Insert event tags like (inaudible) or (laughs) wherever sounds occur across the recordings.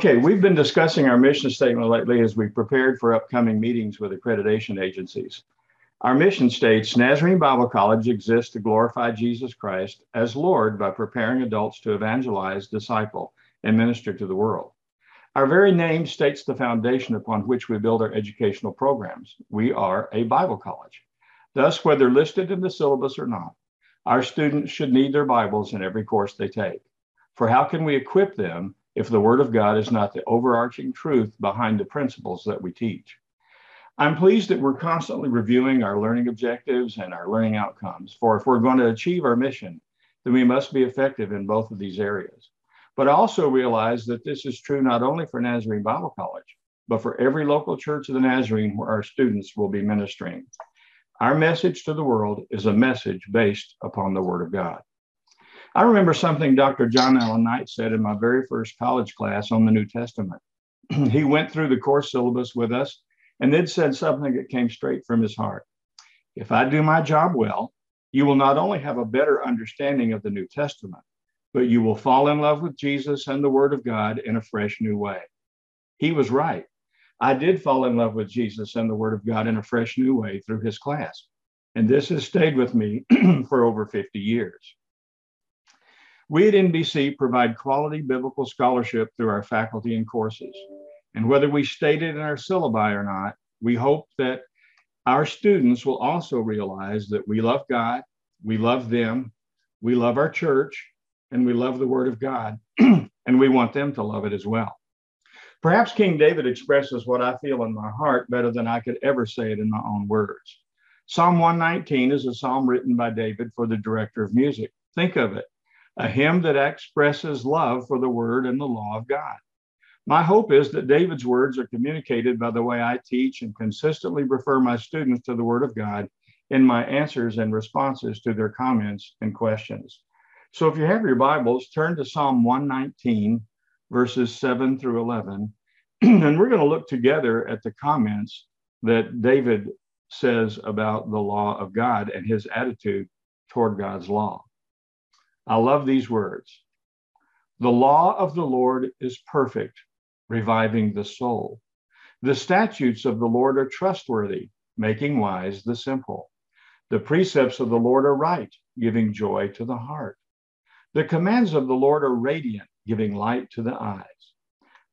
Okay, we've been discussing our mission statement lately as we prepared for upcoming meetings with accreditation agencies. Our mission states Nazarene Bible College exists to glorify Jesus Christ as Lord by preparing adults to evangelize, disciple, and minister to the world. Our very name states the foundation upon which we build our educational programs. We are a Bible college. Thus, whether listed in the syllabus or not, our students should need their Bibles in every course they take. For how can we equip them if the Word of God is not the overarching truth behind the principles that we teach? I'm pleased that we're constantly reviewing our learning objectives and our learning outcomes. For if we're going to achieve our mission, then we must be effective in both of these areas. But I also realize that this is true not only for Nazarene Bible College, but for every local church of the Nazarene where our students will be ministering. Our message to the world is a message based upon the Word of God. I remember something Dr. John Allen Knight said in my very first college class on the New Testament. (clears throat) he went through the course syllabus with us and then said something that came straight from his heart. If I do my job well, you will not only have a better understanding of the New Testament, but you will fall in love with Jesus and the Word of God in a fresh new way. He was right. I did fall in love with Jesus and the Word of God in a fresh new way through his class. And this has stayed with me (clears throat) for over 50 years. We at NBC provide quality biblical scholarship through our faculty and courses. And whether we state it in our syllabi or not, we hope that our students will also realize that we love God, we love them, we love our church, and we love the Word of God, (clears throat) and we want them to love it as well. Perhaps King David expresses what I feel in my heart better than I could ever say it in my own words. Psalm 119 is a psalm written by David for the director of music. Think of it a hymn that expresses love for the word and the law of God. My hope is that David's words are communicated by the way I teach and consistently refer my students to the word of God in my answers and responses to their comments and questions. So if you have your Bibles, turn to Psalm 119, verses 7 through 11. (clears throat) and we're going to look together at the comments that David says about the law of God and his attitude toward God's law. I love these words. The law of the Lord is perfect, reviving the soul. The statutes of the Lord are trustworthy, making wise the simple. The precepts of the Lord are right, giving joy to the heart. The commands of the Lord are radiant, giving light to the eyes.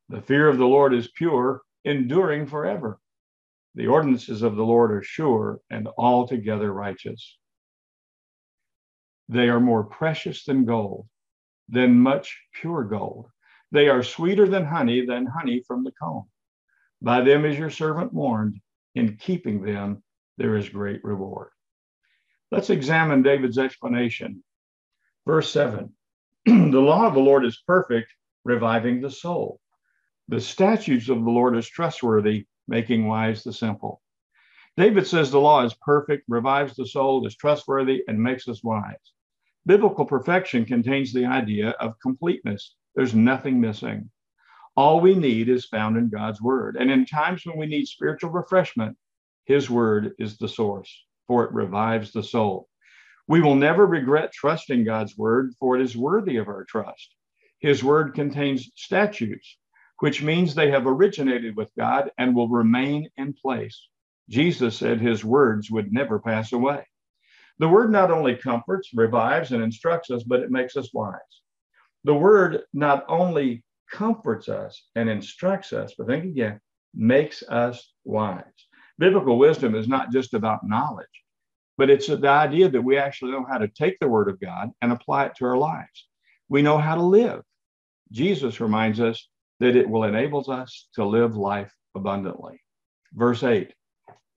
The fear of the Lord is pure, enduring forever. The ordinances of the Lord are sure and altogether righteous. They are more precious than gold, than much pure gold. They are sweeter than honey, than honey from the comb. By them is your servant warned. In keeping them, there is great reward. Let's examine David's explanation. Verse 7 (clears throat) The law of the Lord is perfect, reviving the soul. The statutes of the Lord is trustworthy, making wise the simple. David says the law is perfect, revives the soul, is trustworthy, and makes us wise. Biblical perfection contains the idea of completeness. There's nothing missing. All we need is found in God's word. And in times when we need spiritual refreshment, his word is the source, for it revives the soul. We will never regret trusting God's word, for it is worthy of our trust. His word contains statutes, which means they have originated with God and will remain in place. Jesus said his words would never pass away. The word not only comforts, revives, and instructs us, but it makes us wise. The word not only comforts us and instructs us, but think again, makes us wise. Biblical wisdom is not just about knowledge, but it's the idea that we actually know how to take the word of God and apply it to our lives. We know how to live. Jesus reminds us that it will enable us to live life abundantly. Verse 8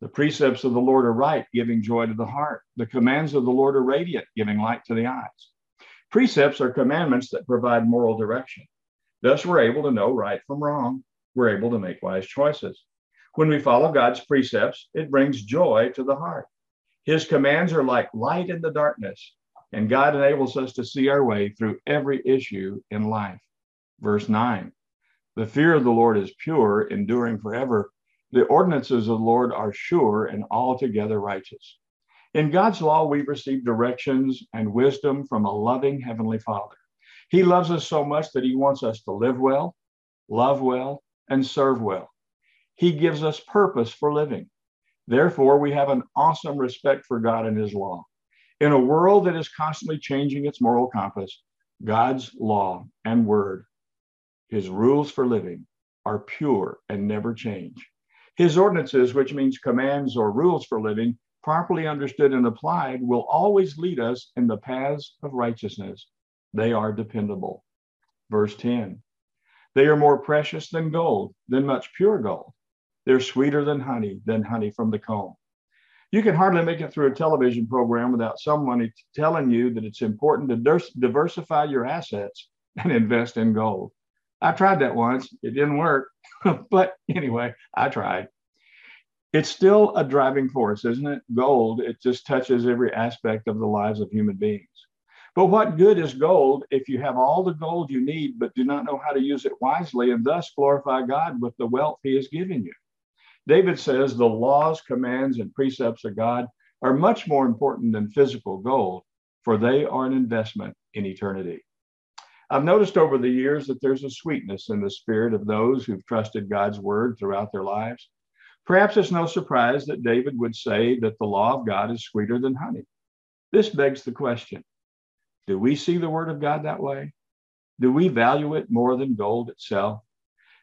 The precepts of the Lord are right, giving joy to the heart. The commands of the Lord are radiant, giving light to the eyes. Precepts are commandments that provide moral direction. Thus, we're able to know right from wrong. We're able to make wise choices. When we follow God's precepts, it brings joy to the heart. His commands are like light in the darkness, and God enables us to see our way through every issue in life. Verse 9 the fear of the Lord is pure, enduring forever. The ordinances of the Lord are sure and altogether righteous. In God's law, we receive directions and wisdom from a loving Heavenly Father. He loves us so much that He wants us to live well, love well, and serve well. He gives us purpose for living. Therefore, we have an awesome respect for God and His law. In a world that is constantly changing its moral compass, God's law and word, His rules for living, are pure and never change. His ordinances, which means commands or rules for living, properly understood and applied, will always lead us in the paths of righteousness. They are dependable. Verse 10 They are more precious than gold, than much pure gold. They're sweeter than honey, than honey from the comb. You can hardly make it through a television program without someone telling you that it's important to diversify your assets and invest in gold. I tried that once, it didn't work. (laughs) but anyway, I tried. It's still a driving force, isn't it? Gold, it just touches every aspect of the lives of human beings. But what good is gold if you have all the gold you need, but do not know how to use it wisely and thus glorify God with the wealth he has given you? David says the laws, commands, and precepts of God are much more important than physical gold, for they are an investment in eternity. I've noticed over the years that there's a sweetness in the spirit of those who've trusted God's word throughout their lives. Perhaps it's no surprise that David would say that the law of God is sweeter than honey. This begs the question do we see the word of God that way? Do we value it more than gold itself?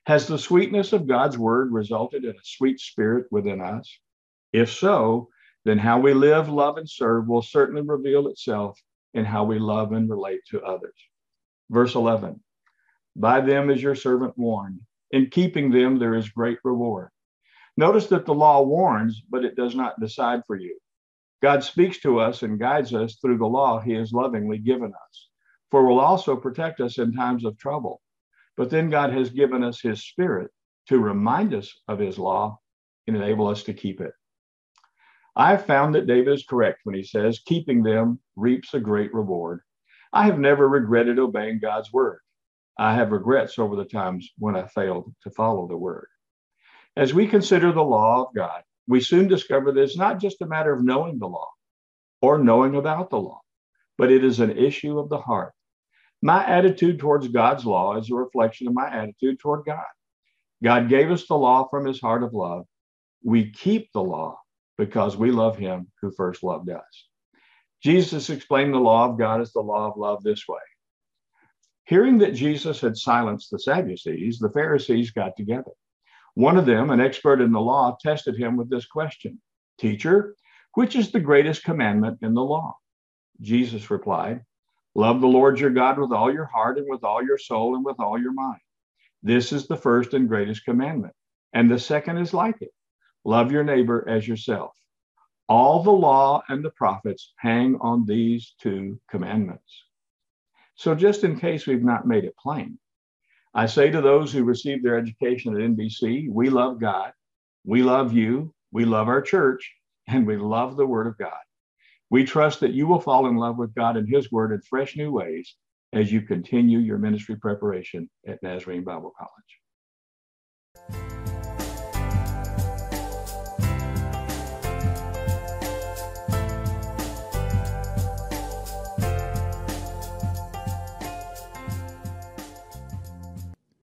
Has the sweetness of God's word resulted in a sweet spirit within us? If so, then how we live, love, and serve will certainly reveal itself in how we love and relate to others. Verse 11 By them is your servant warned. In keeping them, there is great reward. Notice that the law warns, but it does not decide for you. God speaks to us and guides us through the law he has lovingly given us, for will also protect us in times of trouble. But then God has given us his spirit to remind us of his law and enable us to keep it. I've found that David is correct when he says, keeping them reaps a great reward. I have never regretted obeying God's word. I have regrets over the times when I failed to follow the word. As we consider the law of God, we soon discover that it's not just a matter of knowing the law or knowing about the law, but it is an issue of the heart. My attitude towards God's law is a reflection of my attitude toward God. God gave us the law from his heart of love. We keep the law because we love him who first loved us. Jesus explained the law of God as the law of love this way. Hearing that Jesus had silenced the Sadducees, the Pharisees got together. One of them, an expert in the law, tested him with this question Teacher, which is the greatest commandment in the law? Jesus replied, Love the Lord your God with all your heart and with all your soul and with all your mind. This is the first and greatest commandment. And the second is like it love your neighbor as yourself. All the law and the prophets hang on these two commandments. So, just in case we've not made it plain, I say to those who receive their education at NBC, we love God, we love you, we love our church, and we love the Word of God. We trust that you will fall in love with God and His Word in fresh new ways as you continue your ministry preparation at Nazarene Bible College.